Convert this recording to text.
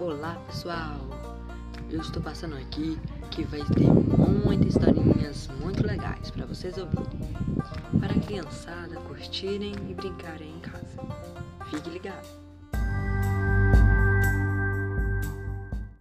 Olá pessoal, eu estou passando aqui que vai ter muitas historinhas muito legais para vocês ouvirem, para a criançada curtirem e brincarem em casa. Fique ligado!